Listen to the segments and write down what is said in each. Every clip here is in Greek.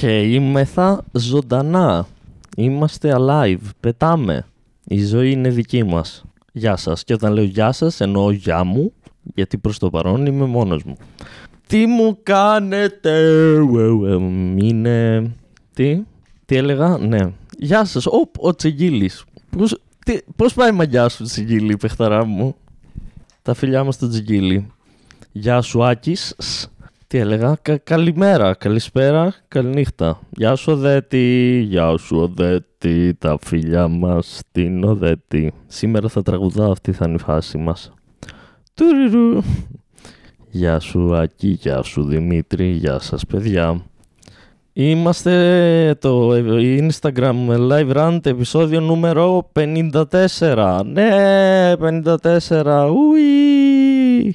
Και είμεθα ζωντανά. Είμαστε alive. Πετάμε. Η ζωή είναι δική μας. Γεια σας. Και όταν λέω γεια σας εννοώ γεια μου, γιατί προς το παρόν είμαι μόνος μου. Τι μου κάνετε, είναι... Τι, τι έλεγα, ναι. Γεια σας, ο, ο Τσιγγίλης. Πώς, τι, πώς πάει η μαγιά σου Τσιγγίλη, παιχταρά μου; Τα φιλιά μας στο Τσιγγίλη. Γεια σου Άκης. Τι έλεγα, Κα, καλημέρα, καλησπέρα, καληνύχτα. Γεια σου Οδέτη, γεια σου Οδέτη, τα φιλιά μας στην Οδέτη. Σήμερα θα τραγουδάω, αυτή θα είναι η φάση μας. Τουριρου. Γεια σου Άκη, γεια σου Δημήτρη, γεια σας παιδιά. Είμαστε το Instagram Live Rant επεισόδιο νούμερο 54. Ναι, 54. Ουί.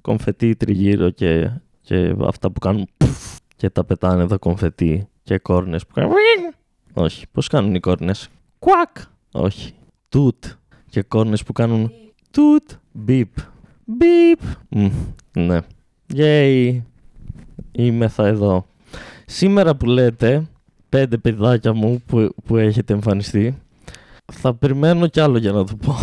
Κομφετή τριγύρω και, και αυτά που κάνουν πουφ, και τα πετάνε τα κομφετή και κόρνες που κάνουν Όχι, πώς κάνουν οι κόρνες; Κουακ. Όχι. Τούτ. Και κόρνες που κάνουν τούτ. Μπιπ. Μπιπ. Ναι. Yay. Είμαι θα εδώ. Σήμερα που λέτε, πέντε παιδάκια μου που, που έχετε εμφανιστεί, θα περιμένω κι άλλο για να το πω.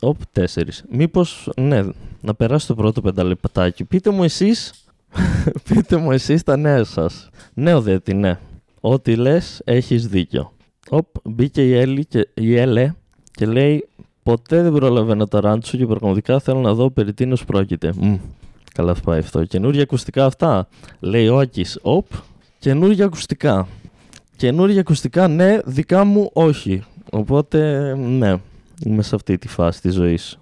Οπ, τέσσερις. Μήπως, ναι, να περάσει το πρώτο πενταλεπτάκι. Πείτε μου εσείς, πείτε μου εσείς τα νέα σας. Ναι, οδέτη, ναι. Ό,τι λες, έχεις δίκιο. Οπ, μπήκε η Έλλη και η Έλε και λέει Ποτέ δεν προλαβαίνω το ράντσο και πραγματικά θέλω να δω περί τίνος πρόκειται. Μ, καλά θα πάει αυτό. Καινούργια ακουστικά αυτά. Λέει ο Άκης. Οπ, καινούργια ακουστικά. Καινούργια ακουστικά ναι, δικά μου όχι. Οπότε ναι, είμαι σε αυτή τη φάση της ζωής.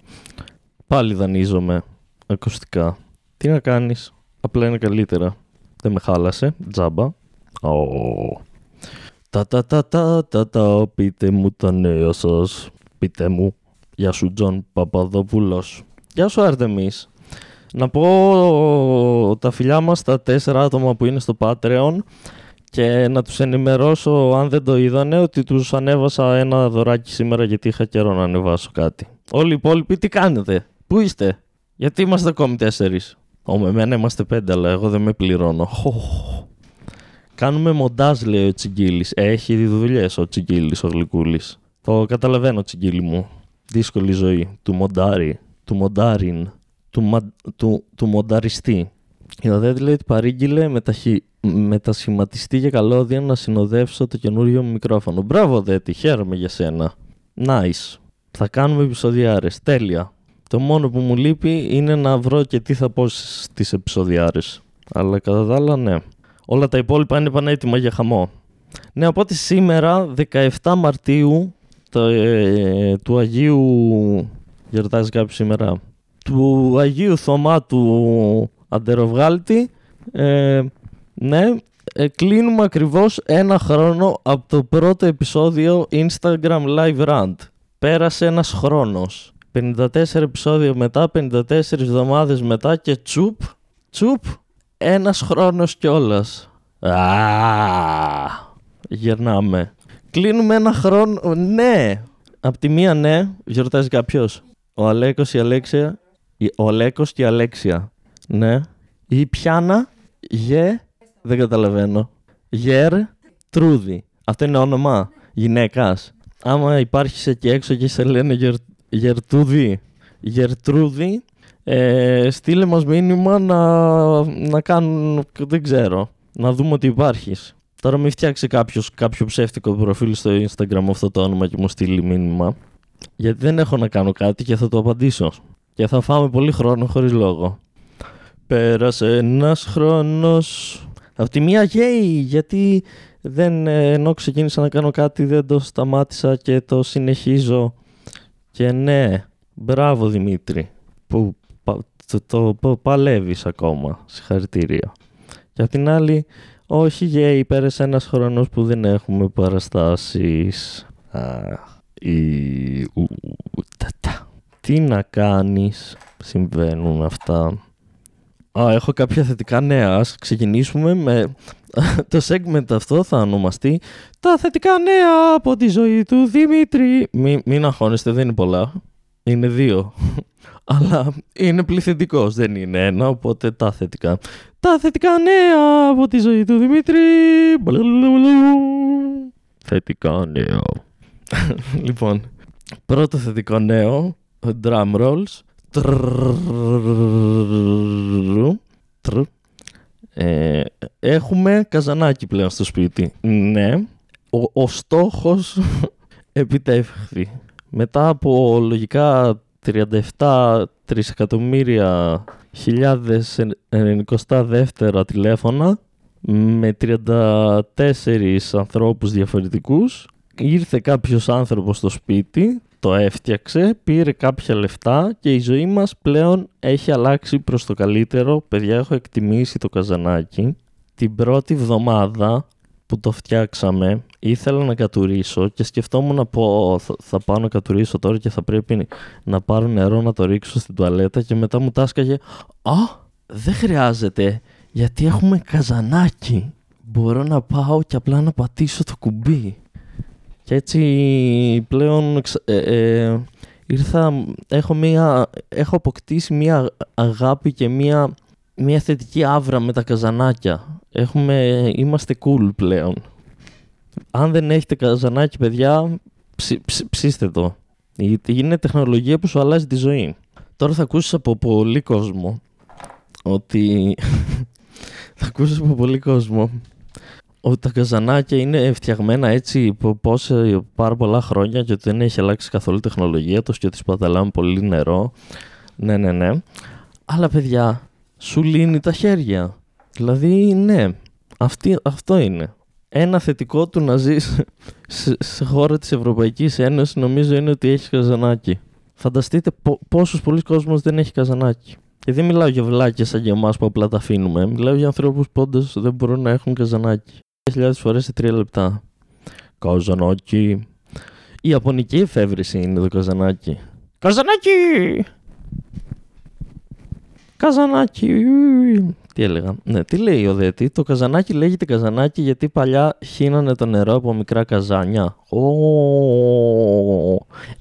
Πάλι δανείζομαι ακουστικά. Τι να κάνεις, απλά είναι καλύτερα. Δεν με χάλασε, τζάμπα. Oh. Τα τα τα τα τα τα πείτε μου τα νέα σας. Πείτε μου. Γεια σου Τζον Παπαδόπουλος. Γεια σου Άρτεμις. Να πω τα φιλιά μας τα τέσσερα άτομα που είναι στο Patreon και να τους ενημερώσω αν δεν το είδανε ότι τους ανέβασα ένα δωράκι σήμερα γιατί είχα καιρό να ανεβάσω κάτι. Όλοι οι υπόλοιποι τι κάνετε, πού είστε, γιατί είμαστε ακόμη τέσσερις. Ω, με μένα είμαστε πέντε αλλά εγώ δεν με πληρώνω. Κάνουμε μοντάζ λέει ο Τσιγκίλης. Έχει δουλειές ο Τσιγκίλης ο Γλυκούλης. Το καταλαβαίνω Τσιγκίλη μου δύσκολη ζωή του μοντάρι, του μοντάριν, του, μα, του, του μονταριστή. Η Οδέτη λέει ότι παρήγγειλε μεταχει, μετασχηματιστή για καλώδια να συνοδεύσω το καινούριο μου μικρόφωνο. Μπράβο Οδέτη, χαίρομαι για σένα. Nice. Θα κάνουμε επεισοδιάρες. Τέλεια. Το μόνο που μου λείπει είναι να βρω και τι θα πω στις επεισοδιάρες. Αλλά κατά τα άλλα ναι. Όλα τα υπόλοιπα είναι πανέτοιμα για χαμό. Ναι, οπότε σήμερα 17 Μαρτίου το, ε, του Αγίου γιορτάζει κάποιος σήμερα του Αγίου Θωμά του Αντεροβγάλτη ε, ναι ε, κλείνουμε ακριβώς ένα χρόνο από το πρώτο επεισόδιο Instagram Live Rant πέρασε ένας χρόνος 54 επεισόδια μετά 54 εβδομάδες μετά και τσουπ τσουπ ένας χρόνος κιόλας γερνάμε Κλείνουμε ένα χρόνο. Ναι. Απ' τη μία, ναι, γιορτάζει κάποιος. Ο Αλέκος, η Αλέξια. Ο Αλέκος και η Αλέξια. Ναι. Η Πιάνα. Γε. Δεν καταλαβαίνω. Γερ. Τρούδι. Αυτό είναι όνομα γυναίκας. Άμα υπάρχεις εκεί έξω και σε λένε γερ, Γερτούδη. Γερτρούδη. Ε, στείλε μας μήνυμα να, να κάνουν, δεν ξέρω, να δούμε ότι υπάρχεις. Τώρα μην φτιάξει κάποιος, κάποιο ψεύτικο προφίλ στο Instagram αυτό το όνομα και μου στείλει μήνυμα. Γιατί δεν έχω να κάνω κάτι και θα το απαντήσω. Και θα φάμε πολύ χρόνο χωρίς λόγο. Πέρασε ένας χρόνος... Απ' τη μία γέι, γιατί δεν, ε, ενώ ξεκίνησα να κάνω κάτι δεν το σταμάτησα και το συνεχίζω. Και ναι, μπράβο Δημήτρη, που το, το, παλεύεις ακόμα. Συγχαρητήρια. Και απ' την άλλη, όχι γέι, πέρασε ένας χρόνος που δεν έχουμε παραστάσεις. Τι να κάνεις, συμβαίνουν αυτά. Α, έχω κάποια θετικά νέα. Ας ξεκινήσουμε με... το segment αυτό θα ονομαστεί «Τα θετικά νέα από τη ζωή του Δημήτρη». Μην, μην αγχώνεστε, δεν είναι πολλά. Είναι δύο. Αλλά είναι πληθυντικός, δεν είναι ένα, οπότε τα θετικά. Τα θετικά νέα από τη ζωή του Δημήτρη. Θετικά νέα. λοιπόν, πρώτο θετικό νέο, drum rolls. Ε, έχουμε καζανάκι πλέον στο σπίτι. Ναι, ο, ο στόχος επιτεύχθη. Μετά από λογικά 37 τρισεκατομμύρια χιλιάδες 92 τηλέφωνα με 34 ανθρώπους διαφορετικούς ήρθε κάποιος άνθρωπος στο σπίτι, το έφτιαξε, πήρε κάποια λεφτά και η ζωή μας πλέον έχει αλλάξει προς το καλύτερο. Παιδιά, έχω εκτιμήσει το καζανάκι. Την πρώτη βδομάδα που το φτιάξαμε ήθελα να κατουρίσω και σκεφτόμουν να πω θα, θα πάω να κατουρίσω τώρα και θα πρέπει να πάρω νερό να το ρίξω στην τουαλέτα και μετά μου τάσκαγε «Α, δεν χρειάζεται γιατί έχουμε καζανάκι. Μπορώ να πάω και απλά να πατήσω το κουμπί». Και έτσι πλέον ε, ε, ήρθα, έχω, μία, έχω αποκτήσει μία αγάπη και μία, μία θετική άβρα με τα καζανάκια. Έχουμε, είμαστε cool πλέον. Αν δεν έχετε καζανάκι, παιδιά, ψ, ψήστε το. Γιατί είναι τεχνολογία που σου αλλάζει τη ζωή. Τώρα θα ακούσεις από πολύ κόσμο ότι... θα ακούσεις από πολύ κόσμο ότι τα καζανάκια είναι φτιαγμένα έτσι πώς, πάρα πολλά χρόνια και ότι δεν έχει αλλάξει καθόλου η τεχνολογία τους και ότι σπαταλάμε πολύ νερό. Ναι, ναι, ναι. Αλλά παιδιά, σου λύνει τα χέρια. Δηλαδή, ναι, αυτή, αυτό είναι. Ένα θετικό του να ζεις σε, σε χώρα της Ευρωπαϊκής Ένωσης νομίζω είναι ότι έχεις καζανάκι. Φανταστείτε πο, πόσους πολλοί κόσμος δεν έχει καζανάκι. Και δεν μιλάω για βλάκια σαν για εμάς που απλά τα αφήνουμε. Μιλάω για ανθρώπους που όντως δεν μπορούν να έχουν καζανάκι. Χιλιάδες φορές σε τρία λεπτά. Καζανάκι. Η Ιαπωνική εφεύρεση είναι το καζανάκι. Καζανάκι! Καζανάκι! Τι έλεγα. Ναι, τι λέει ο Δέτη. Το καζανάκι λέγεται καζανάκι γιατί παλιά χύνανε το νερό από μικρά καζάνια.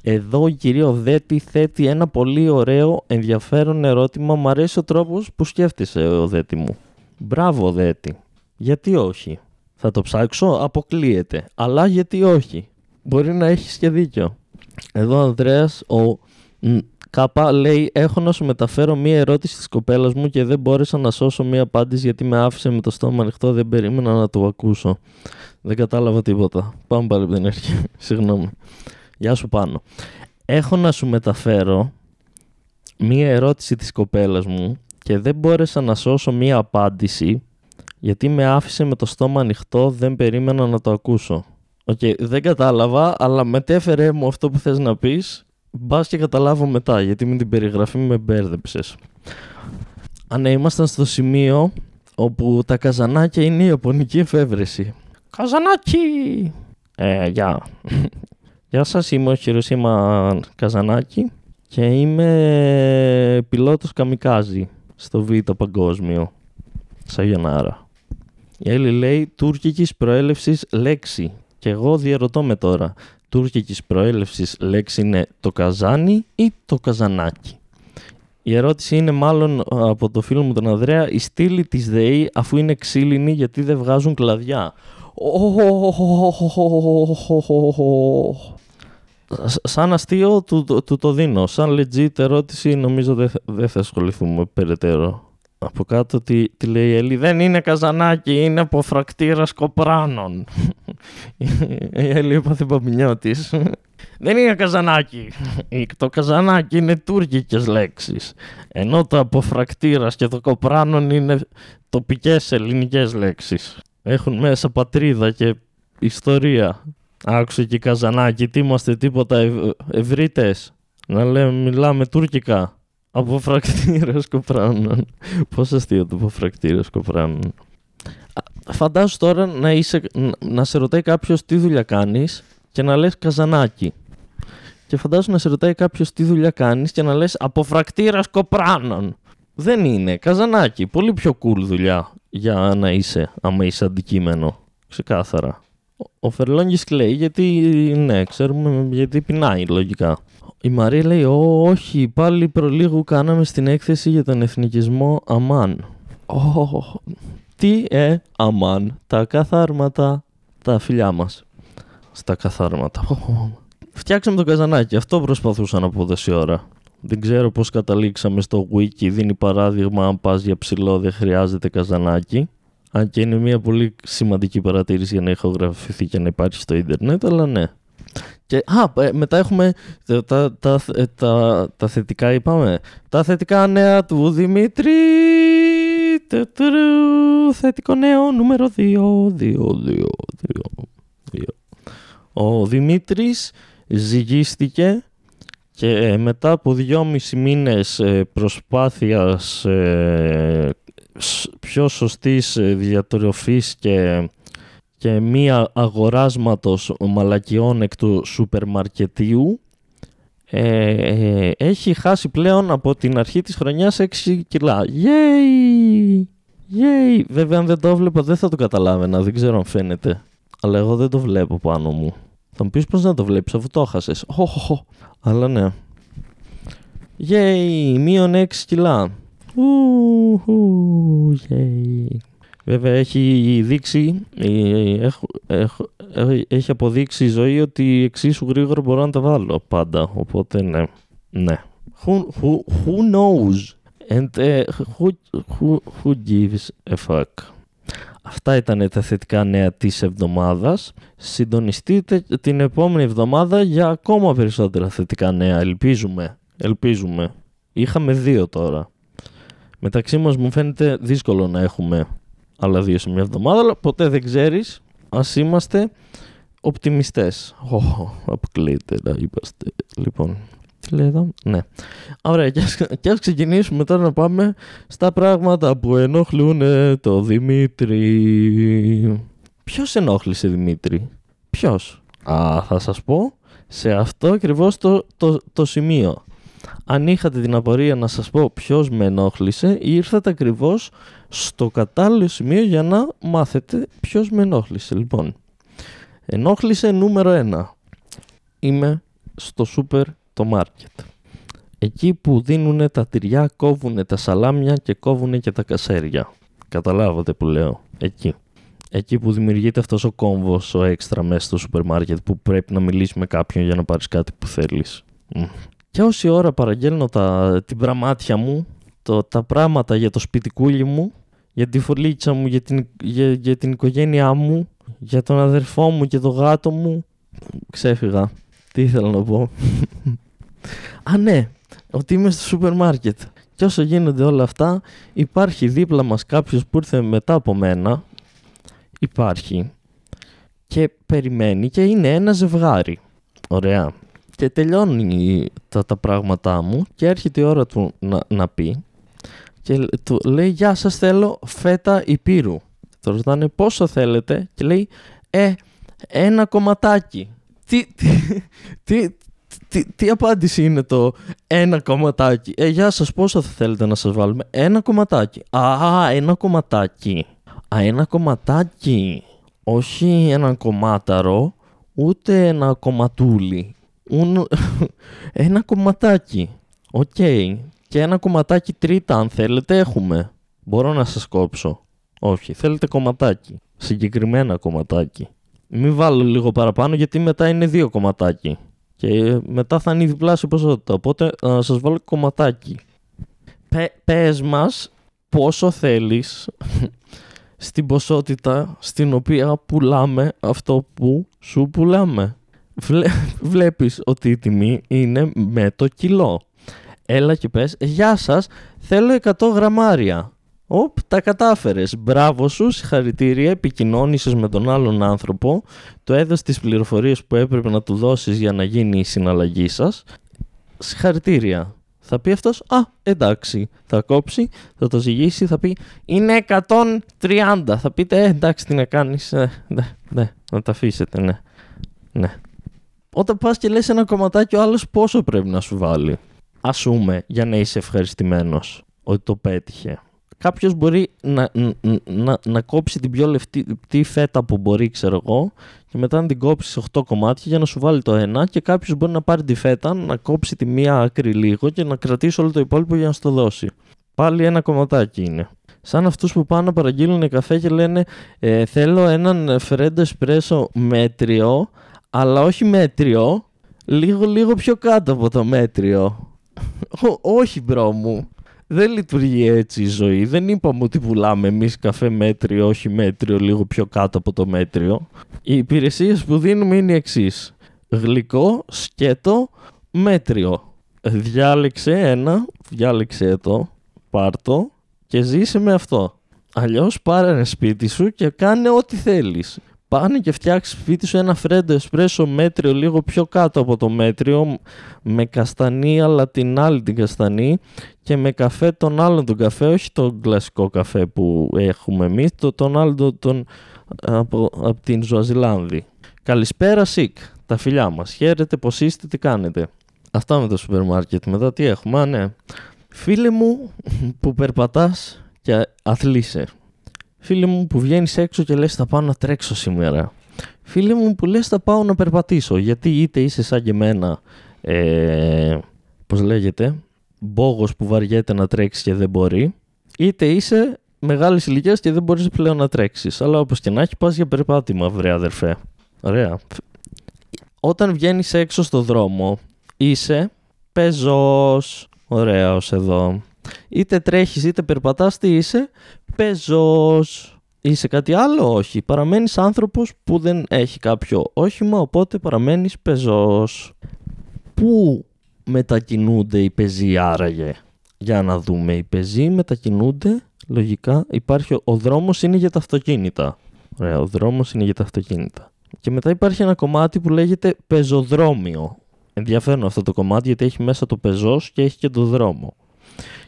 Εδώ η κυρία Δέτη θέτει ένα πολύ ωραίο ενδιαφέρον ερώτημα. Μ' αρέσει ο τρόπος που σκέφτησε ο Δέτη μου. Μπράβο Δέτη. Γιατί όχι; Θα το ψάξω, αποκλείεται. Αλλά γιατί όχι; Μπορεί να έχεις και δίκιο. Εδώ ο Ανδρέας, ο Κάπα λέει: Έχω να σου μεταφέρω μία ερώτηση της κοπέλας μου και δεν μπόρεσα να σώσω μία απάντηση γιατί με άφησε με το στόμα ανοιχτό. Δεν περίμενα να το ακούσω. Δεν κατάλαβα τίποτα. Πάμε πάλι από την αρχή. Συγγνώμη. Γεια σου πάνω. Έχω να σου μεταφέρω μία ερώτηση της κοπέλας μου και δεν μπόρεσα να σώσω μία απάντηση γιατί με άφησε με το στόμα ανοιχτό, δεν περίμενα να το ακούσω. OK, okay, δεν κατάλαβα, αλλά μετέφερε μου αυτό που θες να πεις Μπας και καταλάβω μετά, γιατί με την περιγραφή με μπέρδεψες. Αν ναι, ήμασταν στο σημείο όπου τα καζανάκια είναι η ιαπωνική εφεύρεση. Καζανάκι! Ε, γεια. Γεια σας, είμαι ο Χιροσίμα Καζανάκι και είμαι πιλότος καμικάζι στο Β' Παγκόσμιο. Σαγιονάρα. Η Έλλη λέει τουρκικής προέλευσης λέξη και εγώ διαρωτώ με τώρα τουρκικής προέλευσης λέξη είναι το καζάνι ή το καζανάκι. Η ερώτηση είναι μάλλον από το φίλο μου τον Ανδρέα η στήλη της ΔΕΗ αφού είναι ξύλινη γιατί δεν βγάζουν κλαδιά. Σαν αστείο του, του, το δίνω. Σαν legit ερώτηση νομίζω δεν δεν θα ασχοληθούμε περαιτέρω. Από κάτω τι, τι λέει η Έλλη, δεν είναι καζανάκι, είναι από φρακτήρα κοπράνων. η Έλλη έπαθε παπινιώτης. δεν είναι καζανάκι. το καζανάκι είναι τουρκικές λέξεις. Ενώ το αποφρακτήρας και το κοπράνων είναι τοπικές ελληνικές λέξεις. Έχουν μέσα πατρίδα και ιστορία. Άκουσε και καζανάκι, τι είμαστε τίποτα ευ... ευρύτες. Να λέμε, μιλάμε τουρκικά. Από φρακτήρα κοπράνων. Πώς αστείο το από φρακτήρα κοπράνων. Φαντάσου τώρα να, είσαι, να σε ρωτάει κάποιος τι δουλειά κάνεις και να λες καζανάκι. Και φαντάσου να σε ρωτάει κάποιος τι δουλειά κάνεις και να λες από φρακτήρα κοπράνων. Δεν είναι. Καζανάκι. Πολύ πιο cool δουλειά για να είσαι, άμα είσαι αντικείμενο. Ξεκάθαρα. Ο Φερλόγγι κλαίει γιατί, ναι, ξέρουμε γιατί πεινάει λογικά. Η Μαρία λέει, «Ω, όχι, πάλι προλίγου κάναμε στην έκθεση για τον εθνικισμό Αμάν. Ω, τι ε, Αμάν, τα καθάρματα, τα φιλιά μας. Στα καθάρματα. Ω, Φτιάξαμε το καζανάκι, αυτό προσπαθούσα να πω τόση ώρα. Δεν ξέρω πώς καταλήξαμε στο wiki, δίνει παράδειγμα αν πας για ψηλό δεν χρειάζεται καζανάκι. Αν και είναι μια πολύ σημαντική παρατήρηση για να ηχογραφηθεί και να υπάρχει στο ίντερνετ, αλλά ναι. Και, α, ε, μετά έχουμε τα, τα, τα, ε, τα, τα θετικά είπαμε. Τα θετικά νέα του Δημήτρη. Τουτουρου, Θετικό νέο νούμερο 2. 2, 2, 2. Ο Δημήτρης ζυγίστηκε και ε, μετά από δυόμισι μήνες ε, προσπάθειας ε, σ- πιο σωστής ε, διατροφής και, και μία αγοράσματος μαλακιών εκ του σούπερ μαρκετίου ε, ε, έχει χάσει πλέον από την αρχή της χρονιάς 6 κιλά. Yay! Yay! Βέβαια αν δεν το βλέπω δεν θα το καταλάβαινα, δεν ξέρω αν φαίνεται. Αλλά εγώ δεν το βλέπω πάνω μου. Θα μου πεις πώς να το βλέπεις αφού το έχασες. Οχοχο. Αλλά ναι. Yay! Μείον 6 κιλά. Ου, yay. Βέβαια έχει δείξει, ε, έχω- έχω- ε, έχει αποδείξει η ζωή ότι εξίσου γρήγορα μπορώ να τα βάλω πάντα. Οπότε ναι. Ναι. Who, who, who knows? And uh, who, who, who gives a fuck? Αυτά ήταν τα θετικά νέα της εβδομάδας. Συντονιστείτε την επόμενη εβδομάδα για ακόμα περισσότερα θετικά νέα. Ελπίζουμε. Ελπίζουμε. Είχαμε δύο τώρα. Μεταξύ μας μου φαίνεται δύσκολο να έχουμε άλλα δύο σε μια εβδομάδα, αλλά ποτέ δεν ξέρεις. Ας είμαστε οπτιμιστές. Ω, αποκλείεται να είμαστε. Λοιπόν, τι λέει εδώ; Ναι. Ωραία, και ας, και ας ξεκινήσουμε τώρα να πάμε στα πράγματα που ενοχλούν το Δημήτρη. Ποιος ενόχλησε Δημήτρη; Ποιος; Α, θα σας πω σε αυτό ακριβώς το, το, το σημείο. Αν είχατε την απορία να σας πω ποιος με ενόχλησε, ήρθατε ακριβώς στο κατάλληλο σημείο για να μάθετε ποιος με ενόχλησε. Λοιπόν, ενόχλησε νούμερο ένα. Είμαι στο σούπερ το μάρκετ. Εκεί που δίνουν τα τυριά, κόβουν τα σαλάμια και κόβουν και τα κασέρια. Καταλάβατε που λέω. Εκεί. Εκεί που δημιουργείται αυτός ο κόμβος, ο έξτρα μέσα στο σούπερ μάρκετ που πρέπει να μιλήσεις με κάποιον για να πάρεις κάτι που θέλεις. Μμ. Και όση ώρα παραγγέλνω τα, την πραμάτια μου, το, τα πράγματα για το σπιτικούλι μου, για τη φωλίτσα μου, για την, για, για την οικογένειά μου, για τον αδερφό μου και τον γάτο μου, ξέφυγα. Τι ήθελα να πω. Α, ναι, ότι είμαι στο σούπερ μάρκετ. Και όσο γίνονται όλα αυτά, υπάρχει δίπλα μας κάποιος που ήρθε μετά από μένα. Υπάρχει. Και περιμένει και είναι ένα ζευγάρι. Ωραία. Και τελειώνει τα, τα πράγματά μου και έρχεται η ώρα του να, να πει. Και λ- του λέει, γεια σας θέλω φέτα υπήρου. Το ρωτάνε πόσο θέλετε; Και λέει, ε, ένα κομματάκι. Τι, τι, τι, τι, τι απάντηση είναι το ένα κομματάκι. Ε, γεια σας, πόσο θα θέλετε να σας βάλουμε; Ένα κομματάκι. Α, ένα κομματάκι. Α, ένα κομματάκι. Όχι ένα κομμάταρο, ούτε ένα κομματούλι. Ουν... ένα κομματάκι. Οκ. Και ένα κομματάκι τρίτα αν θέλετε έχουμε. Μπορώ να σας κόψω. Όχι, θέλετε κομματάκι. Συγκεκριμένα κομματάκι. Μην βάλω λίγο παραπάνω γιατί μετά είναι δύο κομματάκι. Και μετά θα είναι η διπλάσια ποσότητα. Οπότε να σας βάλω κομματάκι. Πε, πες μας πόσο θέλεις στην ποσότητα στην οποία πουλάμε αυτό που σου πουλάμε. Βλέ, βλέπεις ότι η τιμή είναι με το κιλό. Έλα και πες, γεια σας, θέλω 100 γραμμάρια. Οπ, τα κατάφερες. Μπράβο σου, συγχαρητήρια, επικοινώνησες με τον άλλον άνθρωπο, το έδωσε τις πληροφορίες που έπρεπε να του δώσεις για να γίνει η συναλλαγή σας. Συγχαρητήρια. Θα πει αυτός, α, εντάξει. Θα κόψει, θα το ζυγίσει, θα πει, είναι 130. Θα πείτε, ε, εντάξει, τι να κάνεις, ε, ναι, ναι, να τα αφήσετε, ναι. Ναι. Όταν πας και λες ένα κομματάκι, ο άλλος πόσο πρέπει να σου βάλει; Ας πούμε, για να είσαι ευχαριστημένος ότι το πέτυχε. κάποιος μπορεί να, να, να, κόψει την πιο λεπτή φέτα που μπορεί, ξέρω εγώ, και μετά να την κόψεις σε 8 κομμάτια για να σου βάλει το ένα. Και κάποιος μπορεί να πάρει τη φέτα, να κόψει τη μία άκρη λίγο και να κρατήσει όλο το υπόλοιπο για να σου το δώσει. Πάλι ένα κομματάκι είναι. Σαν αυτούς που πάνε να παραγγείλουν καφέ και λένε ε, Θέλω έναν φρέντο εσπρέσο μέτριο, αλλά όχι μέτριο, λίγο λίγο πιο κάτω από το μέτριο. Όχι bro μου. Δεν λειτουργεί έτσι η ζωή. Δεν είπαμε ότι πουλάμε εμείς καφέ μέτριο, όχι μέτριο, λίγο πιο κάτω από το μέτριο. Οι υπηρεσίες που δίνουμε είναι οι εξής. Γλυκό, σκέτο, μέτριο. Διάλεξε ένα, διάλεξε εδώ, πάρτο και ζήσε με αυτό. Αλλιώς πάρε ένα σπίτι σου και κάνε ό,τι θέλεις. Πάνε και φτιάξεις σπίτι σου ένα φρέντο εσπρέσο μέτριο λίγο πιο κάτω από το μέτριο με καστανή αλλά την άλλη την καστανή και με καφέ τον άλλον τον καφέ, όχι τον κλασικό καφέ που έχουμε εμείς, το, τον άλλο τον, από, από την Σουαζιλάνδη. Καλησπέρα Σικ, τα φιλιά μας. Χαίρετε, πώς είστε, τι κάνετε; Αυτά με το σούπερ μάρκετ. Μετά τι έχουμε, α, ναι. Φίλε μου που περπατάς και αθλείσαι. Φίλε μου που βγαίνεις έξω και λες θα πάω να τρέξω σήμερα. Φίλε μου που λες θα πάω να περπατήσω. Γιατί είτε είσαι σαν και εμένα, ε, πώς λέγεται, μπόγος που βαριέται να τρέξεις και δεν μπορεί, είτε είσαι μεγάλης ηλικίας και δεν μπορείς πλέον να τρέξεις. Αλλά όπως και να έχει πας για περπάτημα, βρε αδερφέ. Ωραία. Όταν βγαίνεις έξω στο δρόμο, είσαι πεζός, Ωραίος εδώ. Είτε τρέχεις είτε περπατάς, τι είσαι, πεζός. Είσαι κάτι άλλο, όχι. Παραμένεις άνθρωπος που δεν έχει κάποιο όχημα, οπότε παραμένεις πεζός. Πού μετακινούνται οι πεζοί άραγε; Για να δούμε, οι πεζοί μετακινούνται, λογικά υπάρχει, ο δρόμος είναι για τα αυτοκίνητα. Ωραία, ο δρόμος είναι για τα αυτοκίνητα. Και μετά υπάρχει ένα κομμάτι που λέγεται πεζοδρόμιο ενδιαφέρον αυτό το κομμάτι γιατί έχει μέσα το πεζός και έχει και το δρόμο.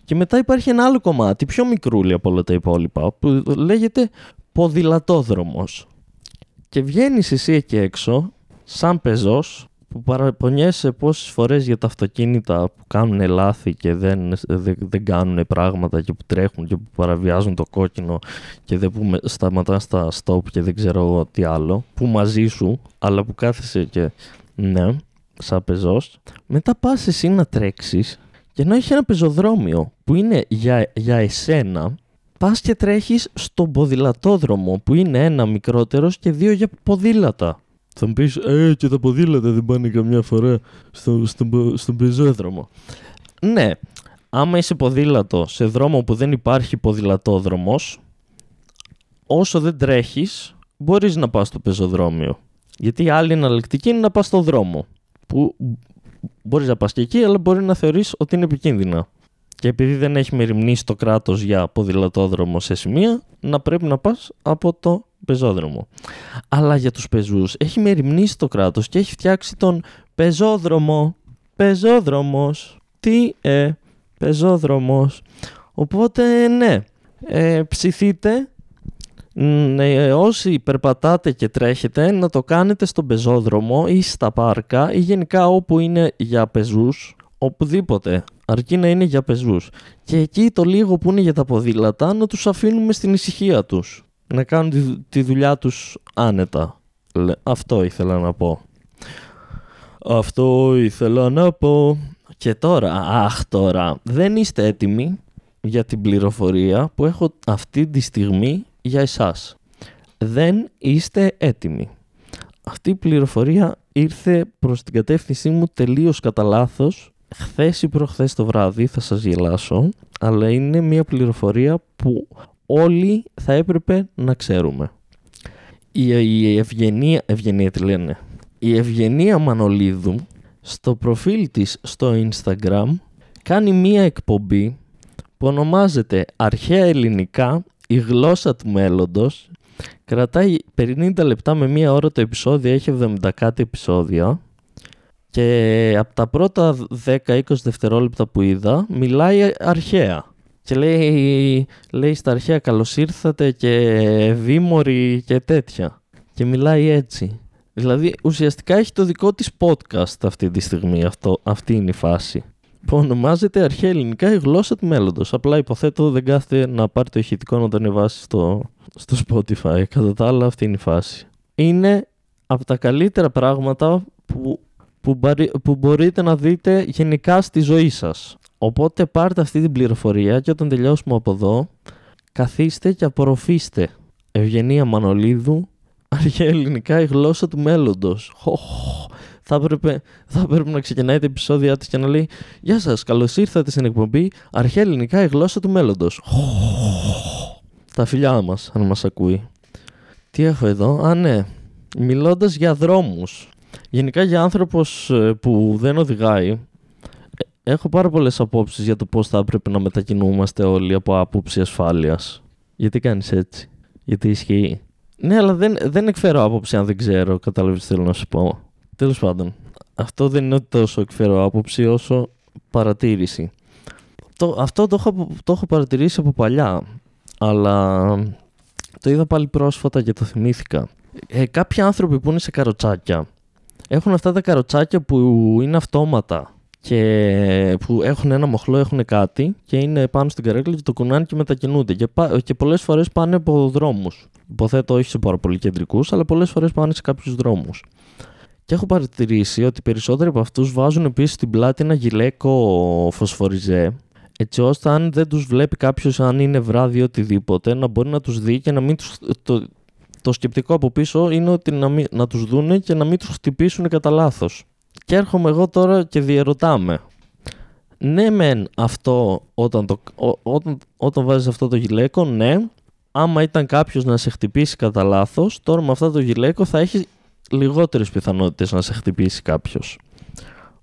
Και μετά υπάρχει ένα άλλο κομμάτι, πιο μικρούλι από όλα τα υπόλοιπα, που λέγεται ποδηλατόδρομος. Και βγαίνεις εσύ εκεί έξω, σαν πεζός, που παραπονιέσαι πόσες φορές για τα αυτοκίνητα που κάνουν λάθη και δεν, δεν, δεν κάνουν πράγματα και που τρέχουν και που παραβιάζουν το κόκκινο και δεν που σταματά στα stop και δεν ξέρω τι άλλο, που μαζί σου, αλλά που κάθεσαι και ναι, σαν πεζός, μετά πας εσύ να τρέξεις και να έχει ένα πεζοδρόμιο που είναι για, για εσένα, πας και τρέχεις στον ποδηλατόδρομο που είναι ένα μικρότερος και δύο για ποδήλατα. Θα μου πεις, ε, και τα ποδήλατα δεν πάνε καμιά φορά στο, στο, στον πεζόδρομο. Ναι, άμα είσαι ποδήλατο σε δρόμο που δεν υπάρχει ποδηλατόδρομος, όσο δεν τρέχεις, μπορείς να πας στο πεζοδρόμιο. Γιατί η άλλη εναλλακτική είναι να πας στο δρόμο που μπορείς να πας και εκεί, αλλά μπορεί να θεωρείς ότι είναι επικίνδυνα. Και επειδή δεν έχει μεριμνήσει το κράτος για ποδηλατόδρομο σε σημεία, να πρέπει να πας από το πεζόδρομο. Αλλά για τους πεζούς έχει μεριμνήσει το κράτος και έχει φτιάξει τον πεζόδρομο. Πεζόδρομος. Τι ε, πεζόδρομος. Οπότε ναι, ε, ψηθείτε ναι, όσοι περπατάτε και τρέχετε να το κάνετε στον πεζόδρομο ή στα πάρκα ή γενικά όπου είναι για πεζούς, οπουδήποτε, αρκεί να είναι για πεζούς. Και εκεί το λίγο που είναι για τα ποδήλατα να τους αφήνουμε στην ησυχία τους, να κάνουν τη, δουλειά τους άνετα. Αυτό ήθελα να πω. Αυτό ήθελα να πω. Και τώρα, αχ τώρα, δεν είστε έτοιμοι για την πληροφορία που έχω αυτή τη στιγμή για εσάς. Δεν είστε έτοιμοι. Αυτή η πληροφορία ήρθε προς την κατεύθυνσή μου τελείως κατά λάθος. Χθες ή προχθές το βράδυ θα σας γελάσω, αλλά είναι μια πληροφορία που όλοι θα έπρεπε να ξέρουμε. Η, η Ευγενία, Ευγενία τι λένε, η Ευγενία Μανολίδου στο προφίλ της στο Instagram κάνει μία εκπομπή που ονομάζεται Αρχαία Ελληνικά η γλώσσα του μέλλοντος κρατάει 50 λεπτά με μία ώρα το επεισόδιο, έχει 70 κάτι επεισόδια και από τα πρώτα 10-20 δευτερόλεπτα που είδα μιλάει αρχαία. Και λέει, λέει στα αρχαία καλώς ήρθατε και βήμοροι και τέτοια. Και μιλάει έτσι. Δηλαδή ουσιαστικά έχει το δικό της podcast αυτή τη στιγμή. Αυτό, αυτή είναι η φάση. Που ονομάζεται αρχαία ελληνικά η γλώσσα του μέλλοντος. Απλά υποθέτω δεν κάθεται να πάρει το ηχητικό να το ανεβάσει στο, στο Spotify. Κατά τα άλλα αυτή είναι η φάση. Είναι από τα καλύτερα πράγματα που, που, που μπορείτε να δείτε γενικά στη ζωή σας. Οπότε πάρτε αυτή την πληροφορία και όταν τελειώσουμε από εδώ καθίστε και απορροφήστε. Ευγενία Μανολίδου, αρχαία ελληνικά η γλώσσα του μέλλοντος. Θα έπρεπε, θα έπρεπε να ξεκινάει τα επεισόδια της και να λέει «Γεια σας, καλώς ήρθατε στην εκπομπή αρχαία ελληνικά η γλώσσα του μέλλοντος». Τα φιλιά μας, αν μας ακούει. Τι έχω εδώ, α ναι, μιλώντας για δρόμους. Γενικά για άνθρωπος ε, που δεν οδηγάει, ε, έχω πάρα πολλές απόψεις για το πώς θα έπρεπε να μετακινούμαστε όλοι από άποψη ασφάλειας. Γιατί κάνεις έτσι, γιατί ισχύει; Ναι, αλλά δεν, δεν εκφέρω άποψη αν δεν ξέρω, κατάλαβες τι θέλω να σου πω. Τέλος πάντων, αυτό δεν είναι τόσο εκφέρω άποψη όσο παρατήρηση. Το, αυτό το έχω, το έχω παρατηρήσει από παλιά, αλλά το είδα πάλι πρόσφατα και το θυμήθηκα. Ε, κάποιοι άνθρωποι που είναι σε καροτσάκια έχουν αυτά τα καροτσάκια που είναι αυτόματα και που έχουν ένα μοχλό, έχουν κάτι και είναι πάνω στην καρέκλα και το κουνάνε και μετακινούνται. Και, και πολλές φορές πάνε από δρόμους. Υποθέτω όχι σε πάρα πολύ κεντρικούς, αλλά πολλές φορές πάνε σε κάποιους δρόμους. Και έχω παρατηρήσει ότι περισσότεροι από αυτούς βάζουν επίσης στην πλάτη ένα γυλαίκο φωσφοριζέ, έτσι ώστε αν δεν τους βλέπει κάποιος, αν είναι βράδυ ή οτιδήποτε, να μπορεί να τους δει και να μην τους, το, το σκεπτικό από πίσω είναι ότι να, μην, να τους δούνε και να μην τους χτυπήσουν κατά λάθος. Και έρχομαι εγώ τώρα και διαρωτάμε. Ναι μεν αυτό όταν, το, όταν, όταν βάζεις αυτό το γυλαίκο, ναι. Άμα ήταν κάποιος να σε χτυπήσει κατά λάθος, τώρα με αυτό το γυλαίκο θα έχεις λιγότερες πιθανότητες να σε χτυπήσει κάποιος.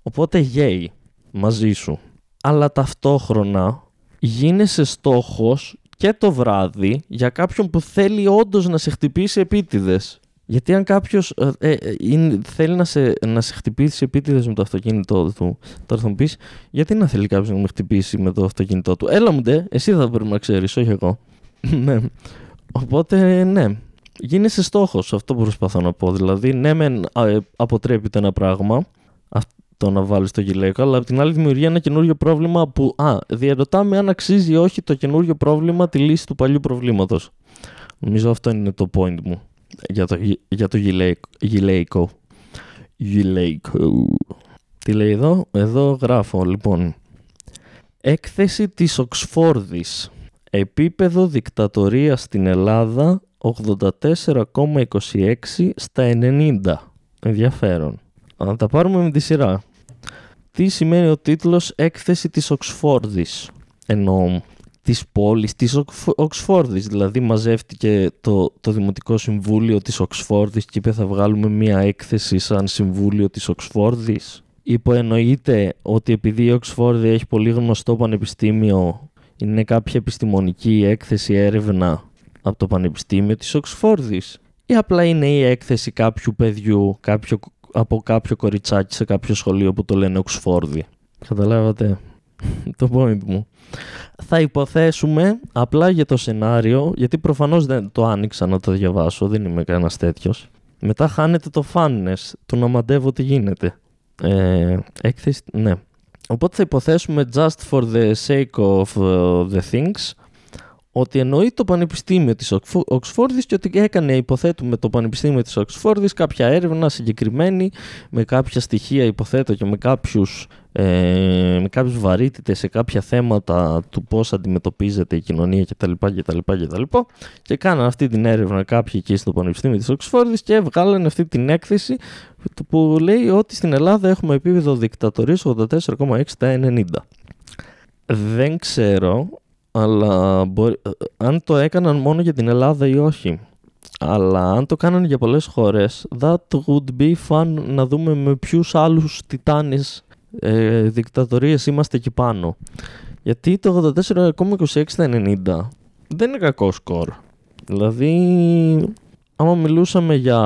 Οπότε γέι μαζί σου. Αλλά ταυτόχρονα γίνεσαι στόχος και το βράδυ για κάποιον που θέλει όντως να σε χτυπήσει επίτηδες. Γιατί αν κάποιος ε, ε, θέλει να σε, να σε χτυπήσει επίτηδες με το αυτοκίνητό του, τώρα θα μου πεις, γιατί να θέλει κάποιος να με χτυπήσει με το αυτοκίνητό του; Έλα μου ντε, εσύ θα πρέπει να ξέρεις, όχι εγώ. ναι. Οπότε ναι, γίνεσαι στόχος. Αυτό προσπαθώ να πω. Δηλαδή, ναι, μεν ε, αποτρέπεται ένα πράγμα, αυτό να βάλεις το γυλαίκο, αλλά από την άλλη δημιουργεί ένα καινούριο πρόβλημα που. Α, διαρωτάμε αν αξίζει ή όχι το καινούριο πρόβλημα τη λύση του παλιού προβλήματος. Νομίζω αυτό είναι το point μου για το, για το γυλαίκο. Γυλαίκο. Τι λέει εδώ, εδώ γράφω λοιπόν. Έκθεση της Οξφόρδης. Επίπεδο δικτατορίας στην Ελλάδα 84,26 στα 90. Ενδιαφέρον. Να τα πάρουμε με τη σειρά. Τι σημαίνει ο τίτλος έκθεση της Οξφόρδης. Εννοώ της πόλης της Οξφόρδης. Δηλαδή μαζεύτηκε το, το Δημοτικό Συμβούλιο της Οξφόρδης και είπε θα βγάλουμε μία έκθεση σαν Συμβούλιο της Οξφόρδης. Υποεννοείται ότι επειδή η Οξφόρδη έχει πολύ γνωστό πανεπιστήμιο είναι κάποια επιστημονική έκθεση έρευνα από το Πανεπιστήμιο της Οξφόρδης ή απλά είναι η έκθεση κάποιου παιδιού κάποιο, από κάποιο κοριτσάκι σε κάποιο σχολείο που το λένε Οξφόρδη. Καταλάβατε το point μου. Θα υποθέσουμε απλά για το σενάριο, γιατί προφανώς δεν το άνοιξα να το διαβάσω, δεν είμαι κανένας τέτοιος. Μετά χάνεται το funness του να μαντεύω τι γίνεται. Ε, έκθεση, ναι. Οπότε θα υποθέσουμε just for the sake of uh, the things ότι εννοεί το Πανεπιστήμιο της Οξφόρδης και ότι έκανε υποθέτουμε το Πανεπιστήμιο της Οξφόρδης κάποια έρευνα συγκεκριμένη με κάποια στοιχεία υποθέτω και με κάποιους, ε, με κάποιους βαρύτητες σε κάποια θέματα του πώς αντιμετωπίζεται η κοινωνία κτλ. κτλ, κτλ. Και κάναν αυτή την έρευνα κάποιοι εκεί στο Πανεπιστήμιο της Οξφόρδης και βγάλανε αυτή την έκθεση που λέει ότι στην Ελλάδα έχουμε επίπεδο δικτατορίας 84,6 90. Δεν ξέρω αλλά μπορεί, αν το έκαναν μόνο για την Ελλάδα ή όχι. Αλλά αν το κάνανε για πολλές χώρες, that would be fun να δούμε με ποιους άλλους τιτάνες ε, δικτατορίες είμαστε εκεί πάνω. Γιατί το 84,26 90 δεν είναι κακό σκορ. Δηλαδή, άμα μιλούσαμε για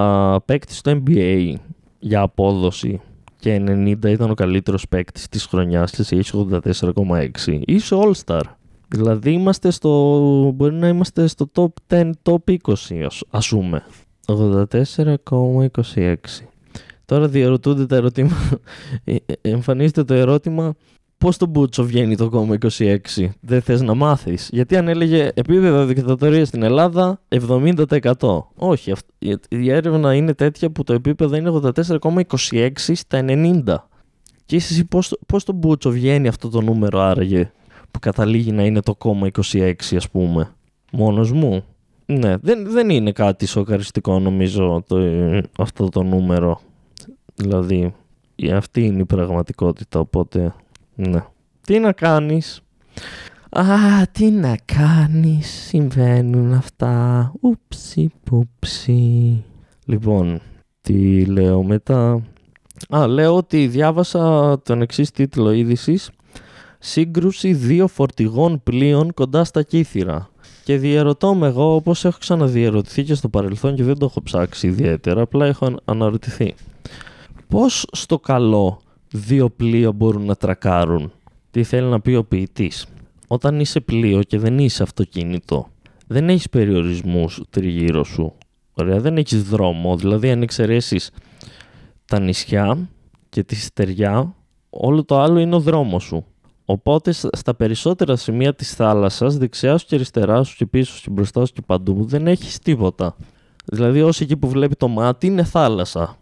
παίκτης στο NBA, για απόδοση, και 90 ήταν ο καλύτερος παίκτης της χρονιάς και έχει 84,6, είσαι All-Star. Δηλαδή είμαστε στο, μπορεί να είμαστε στο top 10, top 20 ας πούμε. 84,26. Τώρα διαρωτούνται τα ερωτήματα. Ε, ε, εμφανίζεται το ερώτημα Πώς το Μπούτσο βγαίνει το κόμμα 26, δεν θες να μάθεις; Γιατί αν έλεγε επίπεδο δικτατορίας στην Ελλάδα 70%. Όχι, η έρευνα είναι τέτοια που το επίπεδο είναι 84,26 στα 90. Και εσύ πώς, πώς το Μπούτσο βγαίνει αυτό το νούμερο άραγε; Που καταλήγει να είναι το κόμμα 26 ας πούμε. Μόνος μου. Ναι, δεν, δεν είναι κάτι σοκαριστικό νομίζω το, αυτό το νούμερο. Δηλαδή, αυτή είναι η πραγματικότητα, οπότε, ναι. Τι να κάνεις; Α, τι να κάνεις, συμβαίνουν αυτά. Ούψι, πούψι. Λοιπόν, τι λέω μετά; Α, λέω ότι διάβασα τον εξής τίτλο είδησης. Σύγκρουση δύο φορτηγών πλοίων κοντά στα Κύθυρα. Και διαρωτώ με εγώ, όπως έχω ξαναδιαρωτηθεί και στο παρελθόν και δεν το έχω ψάξει ιδιαίτερα, απλά έχω αναρωτηθεί. Πώς στο καλό δύο πλοία μπορούν να τρακάρουν; Τι θέλει να πει ο ποιητής; Όταν είσαι πλοίο και δεν είσαι αυτοκίνητο, δεν έχεις περιορισμούς τριγύρω σου. Ωραία, δεν έχεις δρόμο. Δηλαδή, αν εξαιρέσεις τα νησιά και τη στεριά, όλο το άλλο είναι ο δρόμος σου. Οπότε στα περισσότερα σημεία της θάλασσας, δεξιάς σου και αριστεράς σου και πίσω σου και μπροστά σου και παντού, δεν έχεις τίποτα. Δηλαδή όσο εκεί που βλέπει το μάτι είναι θάλασσα.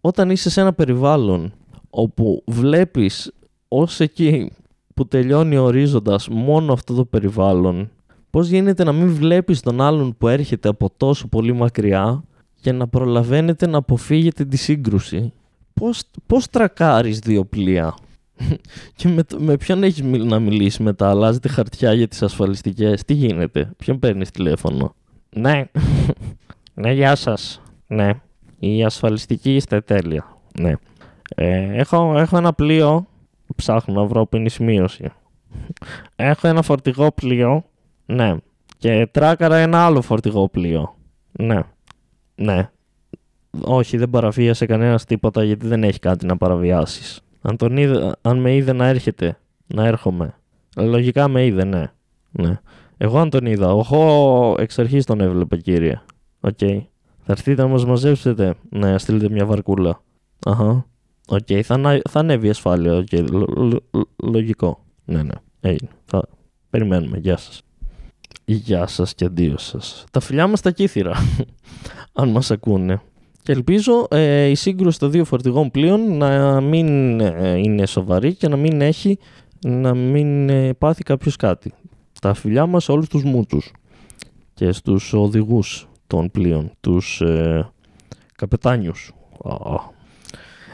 Όταν είσαι σε ένα περιβάλλον όπου βλέπεις ως εκεί που τελειώνει ο ορίζοντας μόνο αυτό το περιβάλλον, πώς γίνεται να μην βλέπεις τον άλλον που έρχεται από τόσο πολύ μακριά και να προλαβαίνετε να αποφύγετε τη σύγκρουση; Πώς, πώς τρακάρεις δύο πλοία; και με, με ποιον έχεις να μιλήσεις μετά, αλλάζετε χαρτιά για τις ασφαλιστικές, τι γίνεται, ποιον παίρνεις τηλέφωνο; Ναι, ναι γεια σας, ναι, η ασφαλιστική είστε τέλεια, ναι. Ε, έχω, έχω ένα πλοίο, ψάχνω να βρω που είναι η σημείωση. Έχω ένα φορτηγό πλοίο, ναι, και τράκαρα ένα άλλο φορτηγό πλοίο, ναι. Ναι. Όχι, δεν παραβίασε κανένας τίποτα γιατί δεν έχει κάτι να παραβιάσεις. Αν, τον αν με είδε να έρχεται, να έρχομαι. Λογικά με είδε, ναι. ναι. Εγώ αν τον είδα, εγώ εξ αρχής τον έβλεπα, κύριε. OK. Okay. Θα έρθετε να μας μαζέψετε. Ναι, στείλετε μια βαρκούλα. Αχα. OK, okay. θα, θα ανέβει ασφάλεια. Okay. λογικό. Ναι, ναι. Έγινε. Θα... Περιμένουμε. Γεια σας. Γεια σας και αντίο σας. Τα φιλιά μας στα Κύθηρα, αν μας ακούνε. Και ελπίζω ε, η σύγκρουση των δύο φορτηγών πλοίων να μην ε, είναι σοβαρή και να μην έχει να μην ε, πάθει κάποιος κάτι. Τα φιλιά μας σε όλους τους μούτσους και στους οδηγούς των πλοίων, τους ε, καπετάνιους.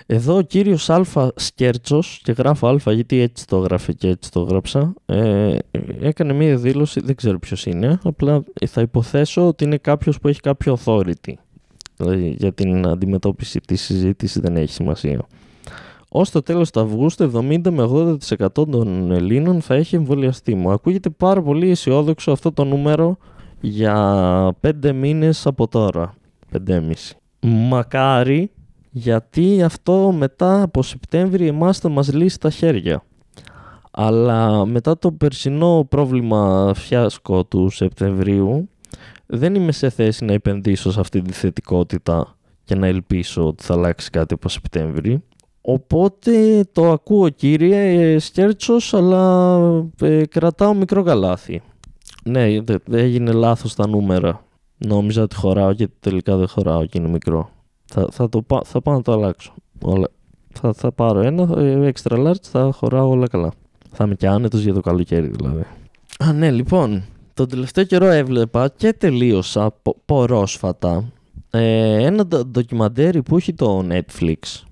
Εδώ ο κύριος Α Σκέρτσος, και γράφω Α γιατί έτσι το έγραφε και έτσι το γράψα, ε, έκανε μία δήλωση, δεν ξέρω ποιος είναι, απλά θα υποθέσω ότι είναι κάποιος που έχει κάποιο authority. Δηλαδή για την αντιμετώπιση της συζήτησης δεν έχει σημασία. Ω το τέλος του Αυγούστου, 70 με 80% των Ελλήνων θα έχει εμβολιαστεί. Μου ακούγεται πάρα πολύ αισιόδοξο αυτό το νούμερο για 5 μήνες από τώρα. 5,5. Μακάρι γιατί αυτό μετά από Σεπτέμβρη εμάς θα μας λύσει τα χέρια. Αλλά μετά το περσινό πρόβλημα φιάσκο του Σεπτεμβρίου δεν είμαι σε θέση να επενδύσω σε αυτή τη θετικότητα και να ελπίσω ότι θα αλλάξει κάτι από Σεπτέμβρη. Οπότε το ακούω κύριε Σκέρτσος αλλά ε, κρατάω μικρό καλάθι. Ναι, έγινε λάθος τα νούμερα. Νόμιζα ότι χωράω και τελικά δεν χωράω και είναι μικρό. Θα, θα, το, θα πάω να το αλλάξω. Όλα. Θα, θα πάρω ένα ε, extra large, θα χωράω όλα καλά. Θα είμαι και άνετος για το καλοκαίρι δηλαδή. Α, ναι, λοιπόν. Τον τελευταίο καιρό έβλεπα και τελείωσα πρόσφατα ε, ένα ντοκιμαντέρι που έχει το Netflix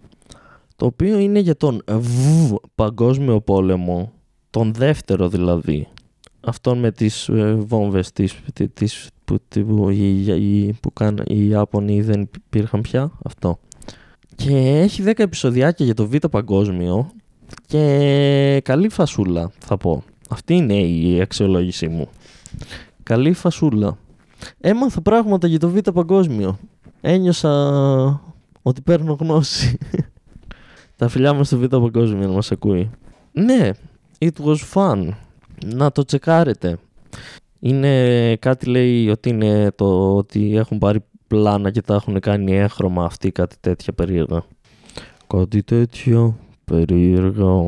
το οποίο είναι για τον β, παγκόσμιο πόλεμο τον δεύτερο δηλαδή αυτόν με τις ε, βόμβες τις, τις, που, που, οι, που καν, οι Ιάπωνοι δεν υπήρχαν πια αυτό. Και έχει 10 επεισοδιάκια για το Β' Παγκόσμιο και καλή φασούλα θα πω. Αυτή είναι η αξιολόγησή μου. Καλή φασούλα. Έμαθα πράγματα για το Β' Παγκόσμιο. Ένιωσα ότι παίρνω γνώση. Τα φιλιά μας στο Β' Παγκόσμιο να μας ακούει. Ναι, it was fun. Να το τσεκάρετε. Είναι κάτι λέει ότι είναι το ότι έχουν πάρει πλάνα και τα έχουν κάνει έχρωμα αυτή κάτι τέτοια περίεργα. Κάτι τέτοιο περίεργο.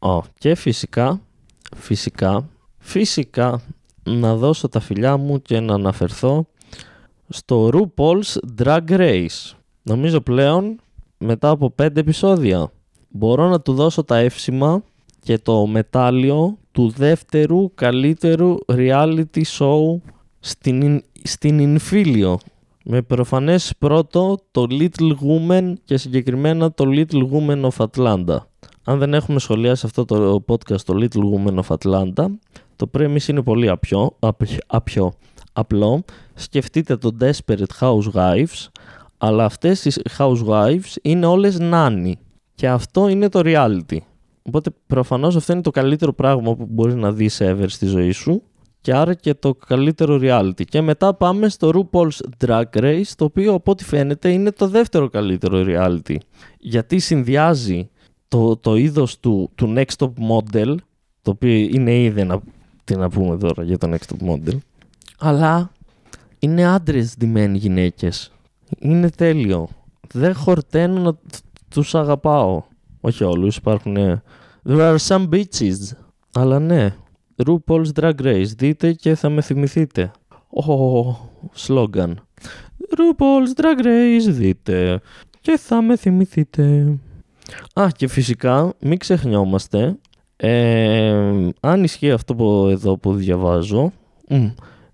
Ω, και φυσικά, φυσικά, φυσικά να δώσω τα φιλιά μου και να αναφερθώ στο RuPaul's Drag Race. Νομίζω πλέον μετά από πέντε επεισόδια μπορώ να του δώσω τα εύσημα και το μετάλλιο του δεύτερου καλύτερου reality show στην, στην Infilio. Με προφανές πρώτο το Little Woman και συγκεκριμένα το Little Woman of Atlanta. Αν δεν έχουμε σχολιάσει αυτό το podcast το Little Woman of Atlanta, το premise είναι πολύ απιό, απιό, απλό. Σκεφτείτε το Desperate Housewives, αλλά αυτές οι Housewives είναι όλες νάνι. Και αυτό είναι το reality. Οπότε προφανώς αυτό είναι το καλύτερο πράγμα που μπορείς να δεις ever στη ζωή σου και άρα και το καλύτερο reality. Και μετά πάμε στο RuPaul's Drag Race, το οποίο από ό,τι φαίνεται είναι το δεύτερο καλύτερο reality. Γιατί συνδυάζει το, το είδος του, του Next Top Model, το οποίο είναι ήδη να, τι να πούμε τώρα για το Next Top Model, αλλά είναι άντρες ντυμένοι γυναίκες. Είναι τέλειο. Δεν χορταίνω να τους αγαπάω. Όχι όλους, υπάρχουν... There are some bitches. Αλλά ναι, RuPaul's Drag Race. Δείτε και θα με θυμηθείτε. Oh, σλόγκαν. RuPaul's Drag Race. Δείτε και θα με θυμηθείτε. Α, και φυσικά μην ξεχνιόμαστε. Ε, αν ισχύει αυτό που εδώ που διαβάζω,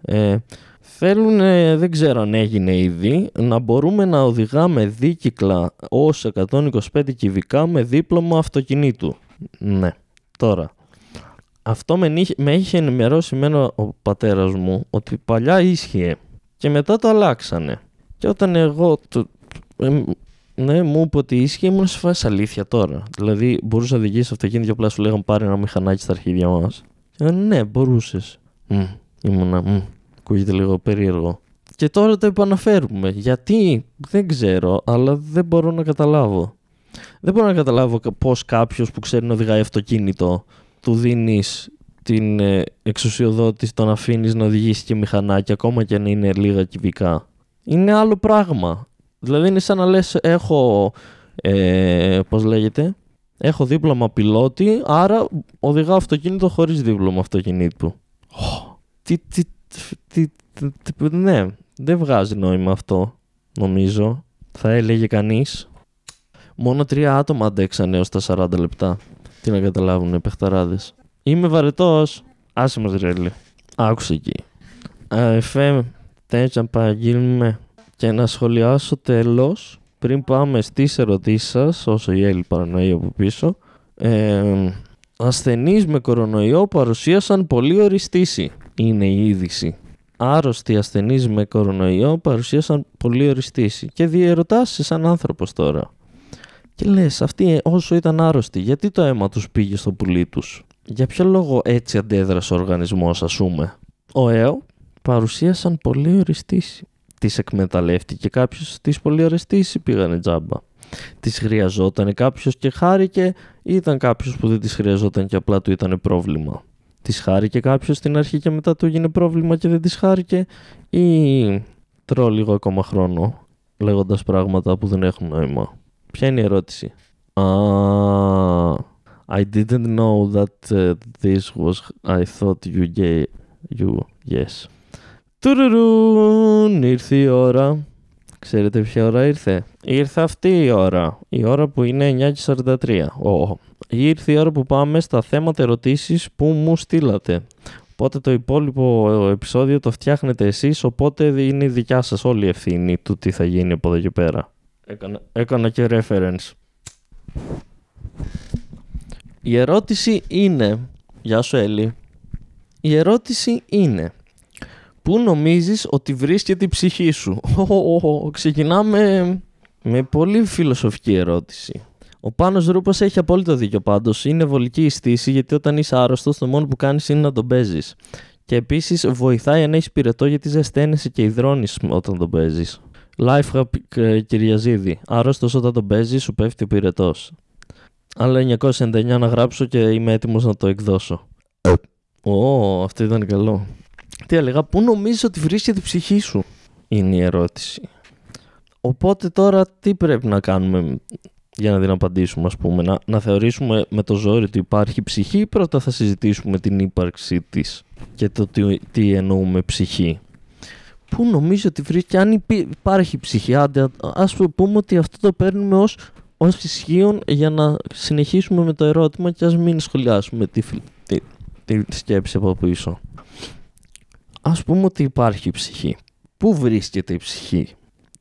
ε, θέλουν, δεν ξέρω αν έγινε ήδη, να μπορούμε να οδηγάμε δίκυκλα ως 125 κυβικά με δίπλωμα αυτοκινήτου. Ναι, τώρα. Αυτό με, με είχε ενημερώσει εμένα ο πατέρας μου ότι παλιά ίσχυε και μετά το αλλάξανε. Και όταν εγώ το, ε, ναι, μου είπε ότι ίσχυε, ήμουν σε φάση αλήθεια τώρα. Δηλαδή, μπορούσα να οδηγήσει αυτοκίνητο και απλά σου λέγανε πάρε ένα μηχανάκι στα αρχίδια μας. ναι, μπορούσες. ήμουνα. Μ, ακούγεται λίγο περίεργο. Και τώρα το επαναφέρουμε. Γιατί δεν ξέρω, αλλά δεν μπορώ να καταλάβω. Δεν μπορώ να καταλάβω πώς κάποιος που ξέρει να οδηγάει αυτοκίνητο του δίνεις την ε, εξουσιοδότηση, τον αφήνεις να οδηγήσει και μηχανάκι, ακόμα και αν είναι λίγα κυβικά. Είναι άλλο πράγμα. Δηλαδή είναι σαν να λες έχω, ε, πώς λέγεται, έχω δίπλωμα πιλότη, άρα οδηγάω αυτοκίνητο χωρίς δίπλωμα αυτοκινήτου. Τι, τι, τι, τι, ναι, δεν βγάζει νόημα αυτό, νομίζω. Θα έλεγε κανείς. Μόνο τρία άτομα αντέξανε έως τα 40 λεπτά. Τι να καταλάβουν οι παιχταράδες. Είμαι βαρετός. Άσε μας ρέλη. Άκουσε εκεί. Εφέ, τέτοια παραγγείλουμε και να σχολιάσω τέλος, πριν πάμε στις ερωτήσεις σας, όσο η Έλλη παρανοεί από πίσω, ε, ασθενείς με κορονοϊό παρουσίασαν πολύ οριστήση, είναι η είδηση. Άρρωστοι ασθενείς με κορονοϊό παρουσίασαν πολύ οριστήση και διερωτάσαι σαν άνθρωπος τώρα. Και λες, αυτοί όσο ήταν άρρωστοι, γιατί το αίμα τους πήγε στο πουλί τους; Για ποιο λόγο έτσι αντέδρασε ο οργανισμός, ας πούμε; Ο ΕΟ παρουσίασαν πολύ οριστήση τις εκμεταλλεύτηκε κάποιος, τις πολύ ή πήγανε τζάμπα. Τις χρειαζόταν κάποιος και χάρηκε ή ήταν κάποιος που δεν τις χρειαζόταν και απλά του ήταν πρόβλημα. Τις χάρηκε κάποιος στην αρχή και μετά του έγινε πρόβλημα και δεν τις χάρηκε ή τρώω λίγο ακόμα χρόνο λέγοντας πράγματα που δεν έχουν νόημα. Ποια είναι η ερώτηση; Uh, I didn't know that uh, this was... I thought you gave... You... Yes. Τουρουρούν, ήρθε η ώρα. Ξέρετε ποια ώρα ήρθε; Ήρθε αυτή η ώρα. Η ώρα που είναι 9.43. Oh. Ήρθε η ώρα που πάμε στα θέματα ερωτήσεις που μου στείλατε. Οπότε το υπόλοιπο επεισόδιο το φτιάχνετε εσείς, οπότε είναι η δικιά σας όλη η ευθύνη του τι θα γίνει από εδώ και πέρα. Έκανα, έκανα και reference. Η ερώτηση είναι... Γεια σου Έλλη. Η ερώτηση είναι... Πού νομίζεις ότι βρίσκεται η ψυχή σου; Ξεκινάμε με πολύ φιλοσοφική ερώτηση. Ο Πάνος Ρούπος έχει απόλυτο δίκιο πάντως. Είναι βολική η στήση γιατί όταν είσαι άρρωστος το μόνο που κάνεις είναι να τον παίζεις. Και επίσης βοηθάει αν έχεις πυρετό γιατί ζεσταίνεσαι και υδρώνεις όταν τον παίζεις. Life hack Κυριαζίδη. Άρρωστος όταν τον παίζεις σου πέφτει ο πυρετός. Αλλά 999 να γράψω και είμαι έτοιμος να το εκδώσω. Ω, αυτό ήταν καλό. Τι έλεγα, πού νομίζεις ότι βρίσκεται η ψυχή σου, είναι η ερώτηση. Οπότε τώρα τι πρέπει να κάνουμε. για να την απαντήσουμε, ας πούμε. Να, να θεωρήσουμε με το ζόρι ότι υπάρχει ψυχή, πρώτα θα συζητήσουμε την ύπαρξή της και το τι, τι εννοούμε ψυχή. Πού νομίζω ότι βρίσκει, αν υπάρχει ψυχή, άντε, ας πούμε ότι αυτό το παίρνουμε ως, ως ισχύον για να συνεχίσουμε με το ερώτημα και ας μην σχολιάσουμε τη, τη, τη, τη σκέψη από πίσω. Ας πούμε ότι υπάρχει ψυχή. Πού βρίσκεται η ψυχή;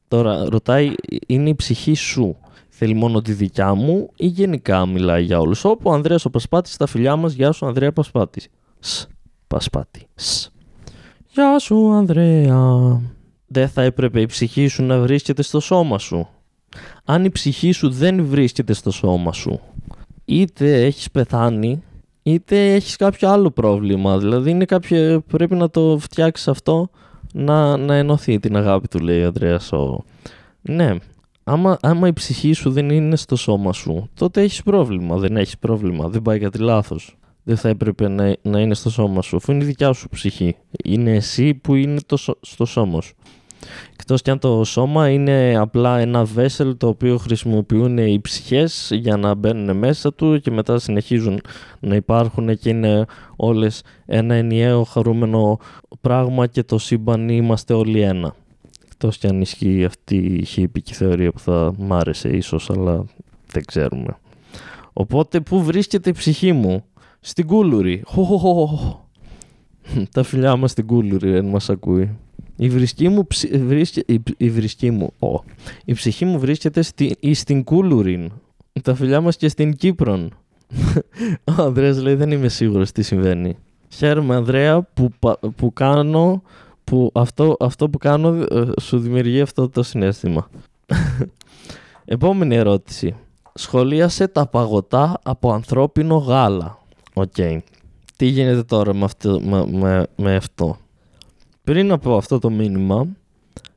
Τώρα ρωτάει, είναι η ψυχή σου. Θέλει μόνο τη δικιά μου ή γενικά μιλάει για όλους; Όπου ο Ανδρέας ο Πασπάτης στα φιλιά μας, γεια σου Ανδρέα Πασπάτη. Σ, Πασπάτη. Σ. Γεια σου Ανδρέα. Δεν θα έπρεπε η ψυχή σου να βρίσκεται στο σώμα σου. Αν η ψυχή σου δεν βρίσκεται στο σώμα σου, είτε έχεις πεθάνει, είτε έχεις κάποιο άλλο πρόβλημα. Δηλαδή είναι κάποιο, πρέπει να το φτιάξεις αυτό να, να ενωθεί την αγάπη του, λέει ο Ανδρέας. Ο... Ναι, άμα, άμα η ψυχή σου δεν είναι στο σώμα σου, τότε έχεις πρόβλημα. Δεν έχεις πρόβλημα, δεν πάει κάτι λάθος. Δεν θα έπρεπε να, να είναι στο σώμα σου, αφού είναι η δικιά σου ψυχή. Είναι εσύ που είναι το, στο σώμα σου. Εκτός και αν το σώμα είναι απλά ένα vessel το οποίο χρησιμοποιούν οι ψυχές για να μπαίνουν μέσα του και μετά συνεχίζουν να υπάρχουν και είναι όλες ένα ενιαίο χαρούμενο πράγμα και το σύμπαν είμαστε όλοι ένα. Εκτός και αν ισχύει αυτή η χειπική θεωρία που θα μ' άρεσε ίσως αλλά δεν ξέρουμε. Οπότε πού βρίσκεται η ψυχή μου; Στην κούλουρη. Τα φιλιά μας στην κούλουρη αν μας ακούει. Η βρισκή μου, η, η βρισκή μου, oh. η ψυχή μου βρίσκεται στη, στην Κούλουριν. Τα φιλιά μας και στην Κύπρον. Ο Ανδρέας λέει δεν είμαι σίγουρος τι συμβαίνει. Χαίρομαι Ανδρέα που, που κάνω, που αυτό, αυτό που κάνω ε, σου δημιουργεί αυτό το συνέστημα. Επόμενη ερώτηση. Σχολίασε τα παγωτά από ανθρώπινο γάλα. Οκ. Τι γίνεται τώρα με αυτό. Με, με αυτό; Πριν από αυτό το μήνυμα,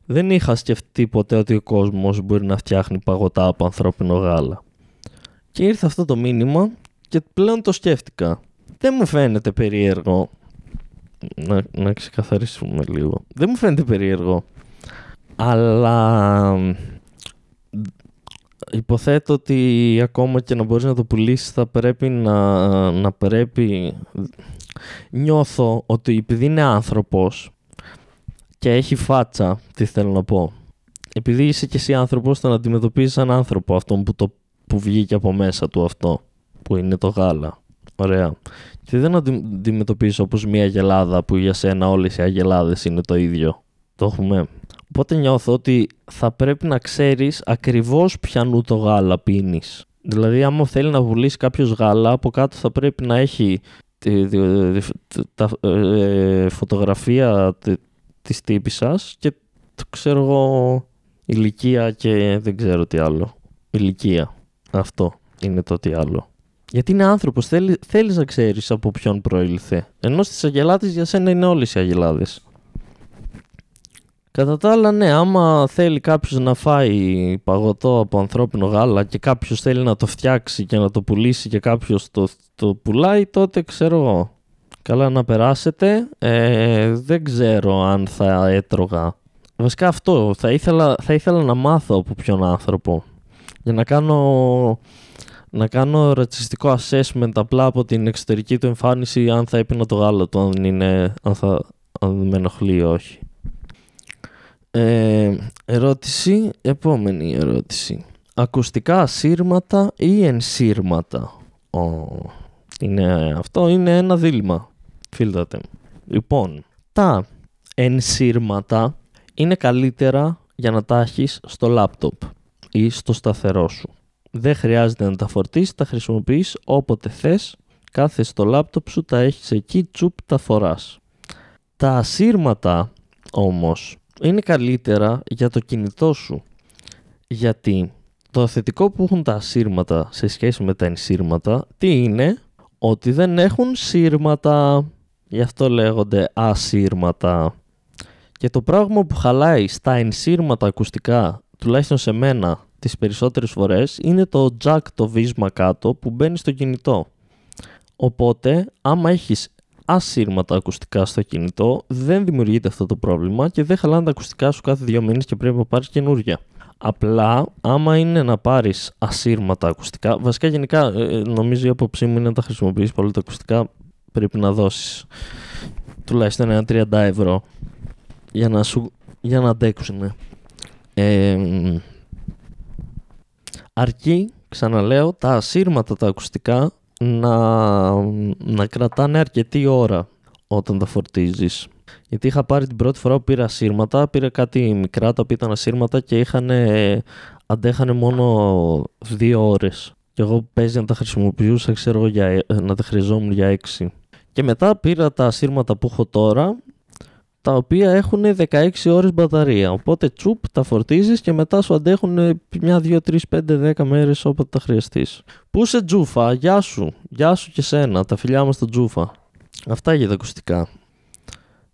δεν είχα σκεφτεί ποτέ ότι ο κόσμος μπορεί να φτιάχνει παγωτά από ανθρώπινο γάλα. Και ήρθε αυτό το μήνυμα και πλέον το σκέφτηκα. Δεν μου φαίνεται περίεργο. Να, να ξεκαθαρίσουμε λίγο. Δεν μου φαίνεται περίεργο. Αλλά υποθέτω ότι ακόμα και να μπορείς να το πουλήσεις θα πρέπει να, να πρέπει... Νιώθω ότι επειδή είναι άνθρωπος και έχει φάτσα, τι θέλω να πω. Επειδή είσαι και εσύ άνθρωπος, θα να αντιμετωπίζεις σαν άνθρωπο αυτόν που, το, που βγήκε από μέσα του αυτό, που είναι το γάλα. Ωραία. Και δεν αντιμετωπίζεις όπως μια αγελάδα που για σένα όλες οι αγελάδες είναι το ίδιο. Το έχουμε. Οπότε νιώθω ότι θα πρέπει να ξέρεις ακριβώς ποιανού το γάλα πίνεις. Δηλαδή, άμα θέλει να βουλήσει κάποιος γάλα, από κάτω θα πρέπει να έχει τη, ε, φωτογραφία της τύπησας και το ξέρω εγώ ηλικία και δεν ξέρω τι άλλο. Ηλικία. Αυτό είναι το τι άλλο. Γιατί είναι άνθρωπος, θέλει, θέλεις να ξέρεις από ποιον προήλθε. Ενώ στις αγελάδες για σένα είναι όλες οι αγελάδες. Κατά τα άλλα, ναι, άμα θέλει κάποιος να φάει παγωτό από ανθρώπινο γάλα και κάποιος θέλει να το φτιάξει και να το πουλήσει και κάποιος το, το πουλάει, τότε ξέρω εγώ. Καλά να περάσετε. Ε, δεν ξέρω αν θα έτρωγα. Βασικά αυτό. Θα ήθελα, θα ήθελα να μάθω από ποιον άνθρωπο. Για να κάνω, να κάνω ρατσιστικό assessment απλά από την εξωτερική του εμφάνιση αν θα έπινα το γάλα του, αν, είναι, αν, θα, αν με ενοχλεί ή όχι. Ε, ερώτηση, επόμενη ερώτηση. Ακουστικά ασύρματα ή ενσύρματα; Oh, είναι, αυτό είναι ένα δίλημα. Φίλτατε. Λοιπόν, τα ενσύρματα είναι καλύτερα για να τα έχεις στο λάπτοπ ή στο σταθερό σου. Δεν χρειάζεται να τα φορτίσεις, τα χρησιμοποιείς όποτε θες, κάθε στο λάπτοπ σου, τα έχεις εκεί, τσουπ, τα φοράς. Τα ασύρματα όμως είναι καλύτερα για το κινητό σου. Γιατί το θετικό που έχουν τα ασύρματα σε σχέση με τα ενσύρματα, τι είναι, ότι δεν έχουν σύρματα. Γι' αυτό λέγονται ασύρματα. Και το πράγμα που χαλάει στα ενσύρματα ακουστικά, τουλάχιστον σε μένα, τις περισσότερες φορές, είναι το jack το βίσμα κάτω που μπαίνει στο κινητό. Οπότε, άμα έχεις ασύρματα ακουστικά στο κινητό, δεν δημιουργείται αυτό το πρόβλημα και δεν χαλάνε τα ακουστικά σου κάθε δύο μήνες και πρέπει να πάρεις καινούργια. Απλά, άμα είναι να πάρεις ασύρματα ακουστικά, βασικά γενικά ε, νομίζω η άποψή μου είναι να τα χρησιμοποιείς πολύ τα ακουστικά, πρέπει να δώσεις τουλάχιστον ένα 30 ευρώ για να, σου, για να αντέξουν. Ε, αρκεί, ξαναλέω, τα ασύρματα τα ακουστικά να, να κρατάνε αρκετή ώρα όταν τα φορτίζεις. Γιατί είχα πάρει την πρώτη φορά που πήρα ασύρματα, πήρα κάτι μικρά τα οποία ήταν ασύρματα και είχαν, αντέχανε μόνο δύο ώρες. Και εγώ παίζει να τα χρησιμοποιούσα, ξέρω, για, να τα χρειαζόμουν για έξι. Και μετά πήρα τα ασύρματα που έχω τώρα, τα οποία έχουν 16 ώρες μπαταρία. Οπότε τσουπ τα φορτίζεις και μετά σου αντέχουν μια, δύο, τρεις, πέντε, 10 μέρες όποτε τα χρειαστείς. Πού σε τζούφα, γεια σου, γεια σου και σένα, τα φιλιά μας στο τζούφα. Αυτά για τα ακουστικά.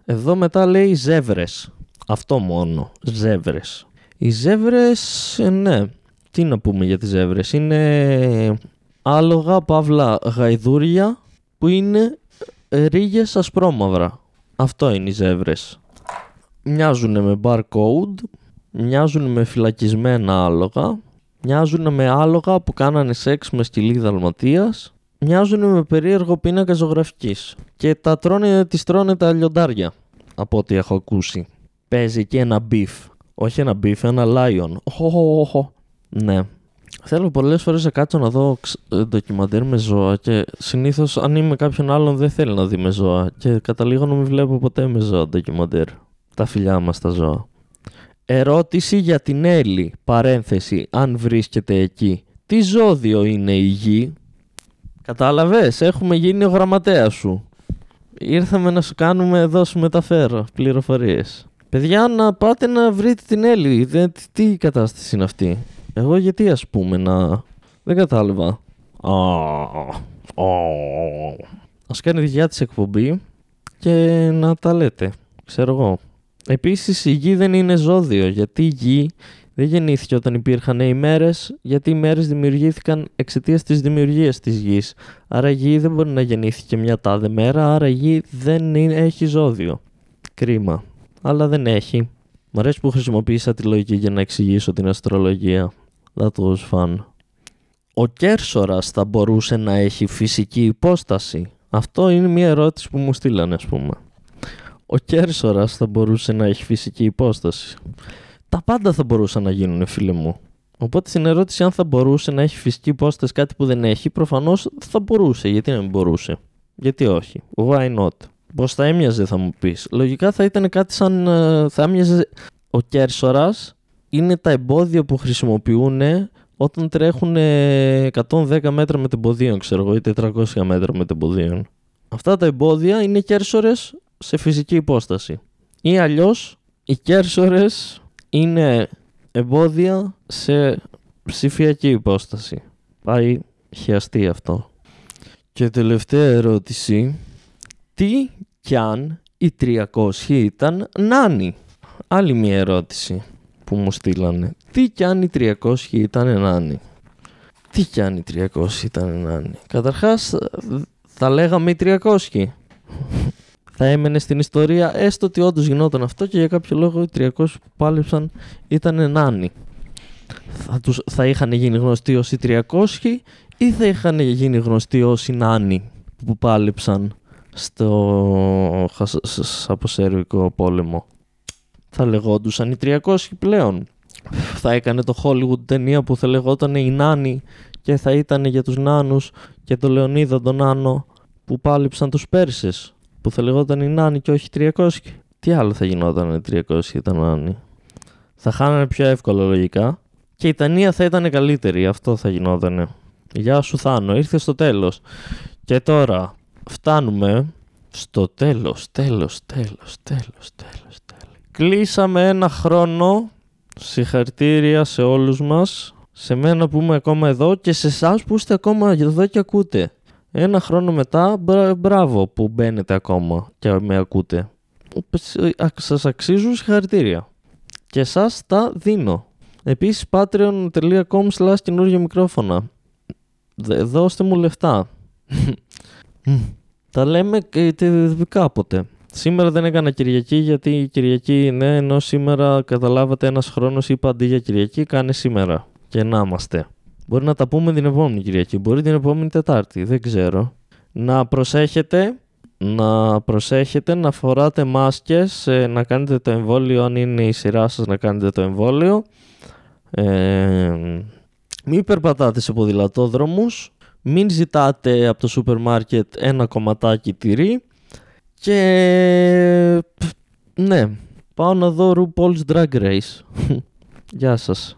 Εδώ μετά λέει ζεύρες. Αυτό μόνο, ζεύρες. Οι ζεύρες, ε, ναι, τι να πούμε για τις ζεύρες. Είναι άλογα, παύλα, γαϊδούρια που είναι ρίγες ασπρόμαυρα. Αυτό είναι οι ζεύρες. Μοιάζουν με barcode, μοιάζουν με φυλακισμένα άλογα, μοιάζουν με άλογα που κάνανε σεξ με σκυλί δαλματίας, μοιάζουν με περίεργο πίνακα ζωγραφικής και τα τρώνε, τις τρώνε τα λιοντάρια από ό,τι έχω ακούσει. Παίζει και ένα beef. Όχι ένα beef, ένα lion. Οχοχοχο. Ναι. Θέλω πολλές φορές να κάτσω να δω ε, ντοκιμαντέρ με ζώα και συνήθως αν είμαι κάποιον άλλον δεν θέλει να δει με ζώα. Και καταλήγω να μην βλέπω ποτέ με ζώα ντοκιμαντέρ. Τα φιλιά μας τα ζώα. Ερώτηση για την Έλλη. Παρένθεση. Αν βρίσκεται εκεί. Τι ζώδιο είναι η γη; Κατάλαβες, έχουμε γίνει ο γραμματέας σου. Ήρθαμε να σου κάνουμε, εδώ σου μεταφέρω πληροφορίες. Παιδιά, να πάτε να βρείτε την Έλλη. Δεν, τι κατάσταση είναι αυτή; Εγώ γιατί ας πούμε να... Δεν κατάλαβα. Ας κάνει δικιά της εκπομπή και να τα λέτε. Ξέρω εγώ. Επίσης η γη δεν είναι ζώδιο γιατί η γη δεν γεννήθηκε όταν υπήρχαν οι μέρες γιατί οι μέρες δημιουργήθηκαν εξαιτίας της δημιουργίας της γης. Άρα η γη δεν μπορεί να γεννήθηκε μια τάδε μέρα, άρα η γη δεν έχει ζώδιο. Κρίμα. Αλλά δεν έχει. Μ' αρέσει που χρησιμοποίησα τη λογική για να εξηγήσω την αστρολογία. That was fun. Ο Κέρσορας θα μπορούσε να έχει φυσική υπόσταση; Αυτό είναι μια ερώτηση που μου στείλανε ας πούμε. Ο Κέρσορας θα μπορούσε να έχει φυσική υπόσταση; Τα πάντα θα μπορούσαν να γίνουν φίλε μου. Οπότε στην ερώτηση αν θα μπορούσε να έχει φυσική υπόσταση κάτι που δεν έχει, προφανώς θα μπορούσε. Γιατί να μην μπορούσε; Γιατί όχι; Why not; Πώς θα έμοιαζε θα μου πεις. Λογικά θα ήταν κάτι σαν... Ε, θα έμοιαζε... Ο Κέρσορας είναι τα εμπόδια που χρησιμοποιούν όταν τρέχουν 110 μέτρα με τεμποδίων, ξέρω εγώ, ή 400 μέτρα με τεμποδίων. Αυτά τα εμπόδια είναι κέρσορες σε φυσική υπόσταση. Ή αλλιώς οι κέρσορες είναι εμπόδια σε ψηφιακή υπόσταση. Πάει χιαστεί αυτό. Και τελευταία ερώτηση. Τι κι αν οι 300 ήταν νάνι; Άλλη μια ερώτηση που μου στείλανε. Τι κι αν οι 300 ήταν νάνι. Τι κι αν οι 300 ήταν νάνι. Καταρχάς θα λέγαμε οι 300. θα έμενε στην ιστορία έστω ότι όντως γινόταν αυτό και για κάποιο λόγο οι 300 που πάλεψαν ήταν νάνι. Θα, τους, θα είχαν γίνει γνωστοί ως οι 300 ή θα είχαν γίνει γνωστοί ως οι νάνι που πάλεψαν στο αποσέρβικο πόλεμο θα λεγόντουσαν οι 300 πλέον. Θα έκανε το Hollywood ταινία που θα λεγόταν οι Νάνοι και θα ήταν για τους Νάνους και το Λεωνίδα τον Νάνο που πάλιψαν τους Πέρσες που θα λεγόταν οι Νάνοι και όχι 300. Τι άλλο θα γινόταν οι 300 ήταν Νάνοι. Θα χάνανε πιο εύκολα λογικά και η ταινία θα ήταν καλύτερη. Αυτό θα γινόταν. Γεια σου Θάνο, ήρθες στο τέλος. Και τώρα φτάνουμε στο τέλος, τέλος, τέλος, τέλος, τέλος. Κλείσαμε ένα χρόνο. Συγχαρητήρια σε όλους μας. Σε μένα που είμαι ακόμα εδώ και σε εσάς που είστε ακόμα εδώ και ακούτε. Ένα χρόνο μετά, μπράβο που μπαίνετε ακόμα και με ακούτε. Σας αξίζουν συγχαρητήρια. Και εσάς τα δίνω. Επίσης patreon.com slash καινούργια μικρόφωνα. Δώστε μου λεφτά. τα λέμε και κάποτε. Σήμερα δεν έκανα Κυριακή γιατί η Κυριακή είναι, ενώ σήμερα καταλάβατε ένας χρόνος είπα αντί για Κυριακή κάνε σήμερα και να είμαστε. Μπορεί να τα πούμε την επόμενη Κυριακή, μπορεί την επόμενη Τετάρτη, δεν ξέρω. Να προσέχετε, να προσέχετε, να φοράτε μάσκες, ε, να κάνετε το εμβόλιο αν είναι η σειρά σας να κάνετε το εμβόλιο. Ε, μην περπατάτε σε ποδηλατόδρομους, μην ζητάτε από το σούπερ μάρκετ ένα κομματάκι τυρί και ναι, πάω να δω RuPaul's Drag Race. Γεια σας.